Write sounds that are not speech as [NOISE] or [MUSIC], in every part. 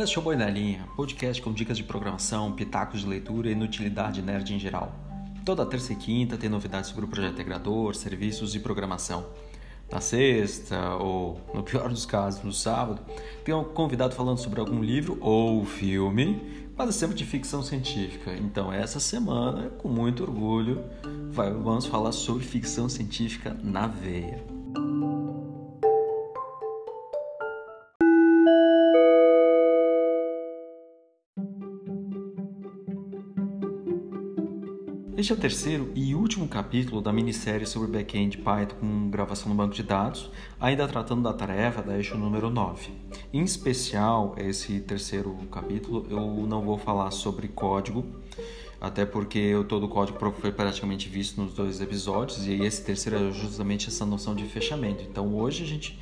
Este é o Boi na Linha, podcast com dicas de programação, pitacos de leitura e inutilidade nerd em geral. Toda terça e quinta tem novidades sobre o projeto integrador, serviços e programação. Na sexta, ou no pior dos casos, no sábado, tem um convidado falando sobre algum livro ou filme, mas é sempre de ficção científica. Então, essa semana, com muito orgulho, vamos falar sobre ficção científica na veia. Este é o terceiro e último capítulo da minissérie sobre back-end Python com gravação no banco de dados, ainda tratando da tarefa da eixo número 9. Em especial, esse terceiro capítulo, eu não vou falar sobre código, até porque todo o código foi praticamente visto nos dois episódios, e esse terceiro é justamente essa noção de fechamento. Então hoje a gente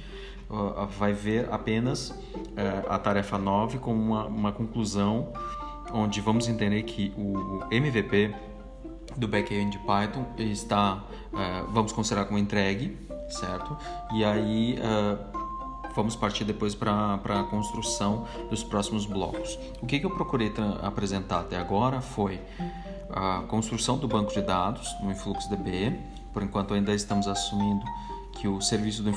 vai ver apenas uh, a tarefa 9 com uma, uma conclusão, onde vamos entender que o MVP do backend Python está, uh, vamos considerar como entregue, certo? E aí uh, vamos partir depois para a construção dos próximos blocos. O que, que eu procurei apresentar até agora foi a construção do banco de dados no InfluxDB. Por enquanto ainda estamos assumindo que o serviço do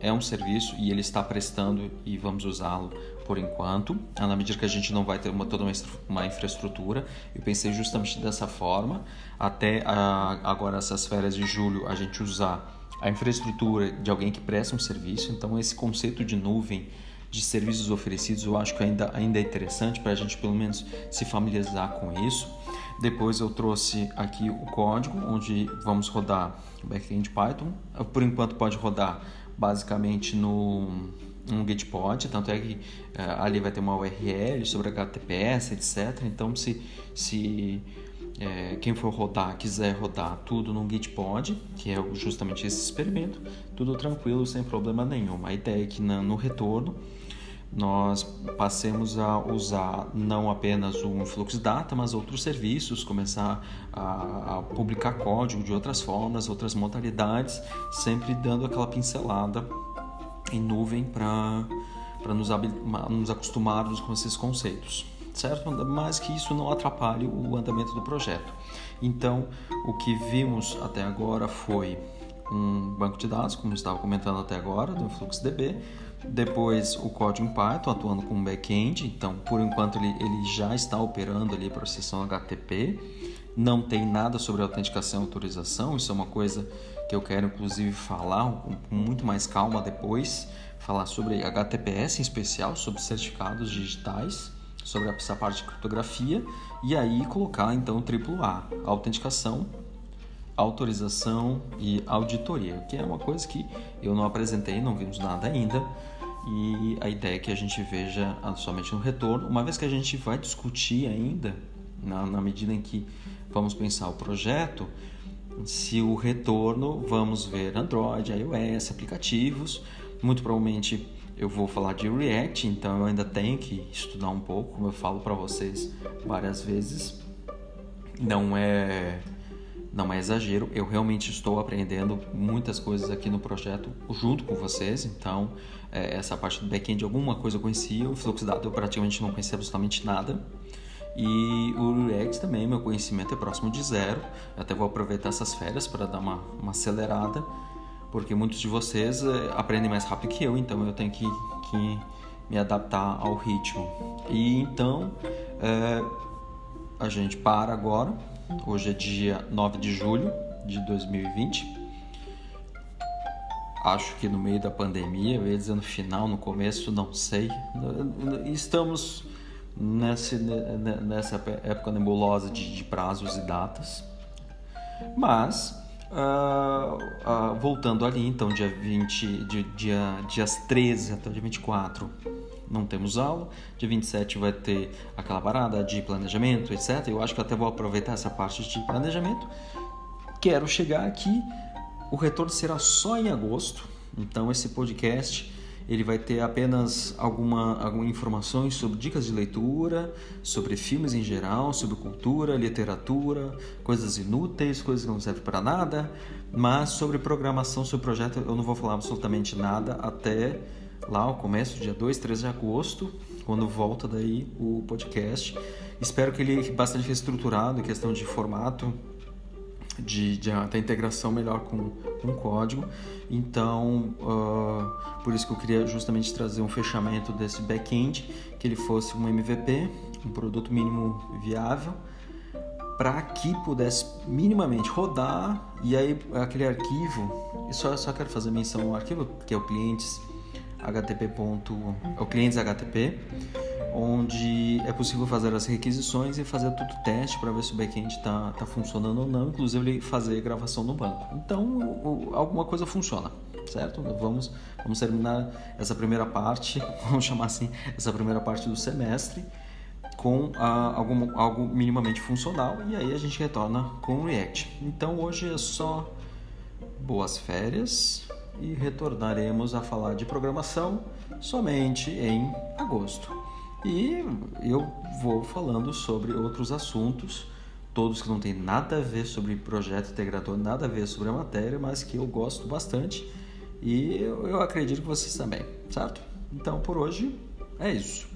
É um serviço e ele está prestando e vamos usá-lo por enquanto, na medida que a gente não vai ter uma, toda uma, uma infraestrutura. Eu pensei justamente dessa forma, até a, agora essas férias de julho a gente usar a infraestrutura de alguém que presta um serviço. Então, esse conceito de nuvem de serviços oferecidos eu acho que ainda, ainda é interessante para a gente pelo menos se familiarizar com isso. Depois eu trouxe aqui o código onde vamos rodar o backend Python. Por enquanto pode rodar basicamente no um Gitpod, tanto é que uh, ali vai ter uma URL sobre HTTPS, etc. Então, se, se é, quem for rodar quiser rodar tudo no Gitpod, que é justamente esse experimento, tudo tranquilo, sem problema nenhum. A ideia é que na, no retorno nós passemos a usar não apenas o Influx Data, mas outros serviços, começar a, a publicar código de outras formas, outras modalidades, sempre dando aquela pincelada em nuvem para nos, nos acostumarmos com esses conceitos, certo? Mas que isso não atrapalhe o andamento do projeto. Então, o que vimos até agora foi um banco de dados, como estava comentando até agora, do InfluxDB, depois o código em Python atuando como back-end, então por enquanto ele, ele já está operando ali para a sessão HTTP, não tem nada sobre autenticação e autorização, isso é uma coisa que eu quero inclusive falar com muito mais calma depois, falar sobre HTTPS em especial, sobre certificados digitais, sobre essa parte de criptografia. E aí colocar então AAA, autenticação, autorização e auditoria, que é uma coisa que eu não apresentei, não vimos nada ainda. E a ideia é que a gente veja somente no retorno, uma vez que a gente vai discutir ainda, na, na medida em que vamos pensar o projeto, se o retorno vamos ver Android, iOS, aplicativos. Muito provavelmente eu vou falar de React, então eu ainda tenho que estudar um pouco, como eu falo para vocês várias vezes. Não é não é exagero, eu realmente estou aprendendo muitas coisas aqui no projeto junto com vocês, então é, essa parte do back-end alguma coisa eu conhecia, o fluxo de dados eu praticamente não conhecia absolutamente nada. E o React também, meu conhecimento é próximo de zero. Até vou aproveitar essas férias para dar uma, uma acelerada, porque muitos de vocês é, aprendem mais rápido que eu, então eu tenho que, que me adaptar ao ritmo. E então é, a gente para agora. Hoje é dia 9 de julho de 2020. Acho que no meio da pandemia, eu ia dizer no final, no começo, não sei. Estamos nessa, nessa época nebulosa de, de prazos e datas. Mas, uh, uh, voltando ali, então, dia 20, dia, dia, dias 13 até o dia 24, não temos aula. Dia 27 vai ter aquela parada de planejamento, etc. Eu acho que até vou aproveitar essa parte de planejamento. Quero chegar aqui. O retorno será só em agosto. Então, esse podcast ele vai ter apenas alguma, algumas informações sobre dicas de leitura, sobre filmes em geral, sobre cultura, literatura, coisas inúteis, coisas que não servem para nada, mas sobre programação, sobre projeto, eu não vou falar absolutamente nada até lá o começo, dia 2, 3 de agosto, quando volta daí o podcast. Espero que ele bastante reestruturado em questão de formato, de, de da integração melhor com, com o código. Então, uh, por isso que eu queria justamente trazer um fechamento desse back-end, que ele fosse um MVP, um produto mínimo viável, para que pudesse minimamente rodar e aí aquele arquivo, só, só quero fazer menção ao arquivo, que é o clientes http. é o clientes HTTP, onde é possível fazer as requisições e fazer todo o teste para ver se o back-end está tá funcionando ou não, inclusive fazer gravação no banco. Então, alguma coisa funciona, certo? Vamos, vamos terminar essa primeira parte, [LAUGHS] vamos chamar assim, essa primeira parte do semestre com ah, algo, algo minimamente funcional e aí a gente retorna com o React. Então, hoje é só boas férias e retornaremos a falar de programação somente em agosto. E eu vou falando sobre outros assuntos, todos que não tem nada a ver sobre projeto integrador, nada a ver sobre a matéria, mas que eu gosto bastante e eu acredito que vocês também, certo? Então por hoje é isso.